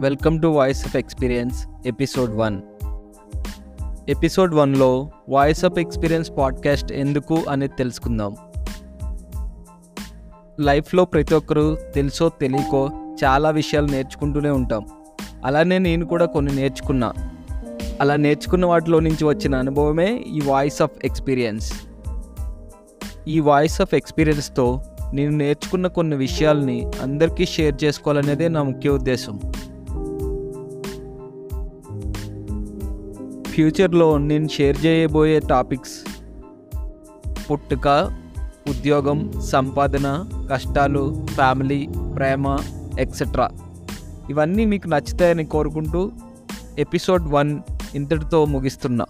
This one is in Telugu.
Welcome to voice of experience episode one. Episode వన్లో వాయిస్ ఆఫ్ ఎక్స్పీరియన్స్ పాడ్కాస్ట్ ఎందుకు అనేది తెలుసుకుందాం. లైఫ్లో ప్రతి ఒక్కరూ తెలుసో తెలియకో చాలా విషయాలు నేర్చుకుంటూనే ఉంటాం. అలానే నేను కూడా కొన్ని నేర్చుకున్నా. అలా నేర్చుకున్న వాటిలో నుంచి వచ్చిన అనుభవమే ఈ వాయిస్ ఆఫ్ ఎక్స్పీరియన్స్. ఈ వాయిస్ ఆఫ్ ఎక్స్పీరియన్స్తో నేను నేర్చుకున్న కొన్ని విషయాల్ని అందరికీ షేర్ చేసుకోవాలనేదే నా ముఖ్య ఉద్దేశం. ఫ్యూచర్లో నేను షేర్ చేయబోయే టాపిక్స్ పుట్టుక ఉద్యోగం సంపాదన కష్టాలు ఫ్యామిలీ ప్రేమ ఎక్సెట్రా. ఇవన్నీ మీకు నచ్చుతాయని కోరుకుంటూ ఎపిసోడ్ వన్ ఇంతటితో ముగిస్తున్నా.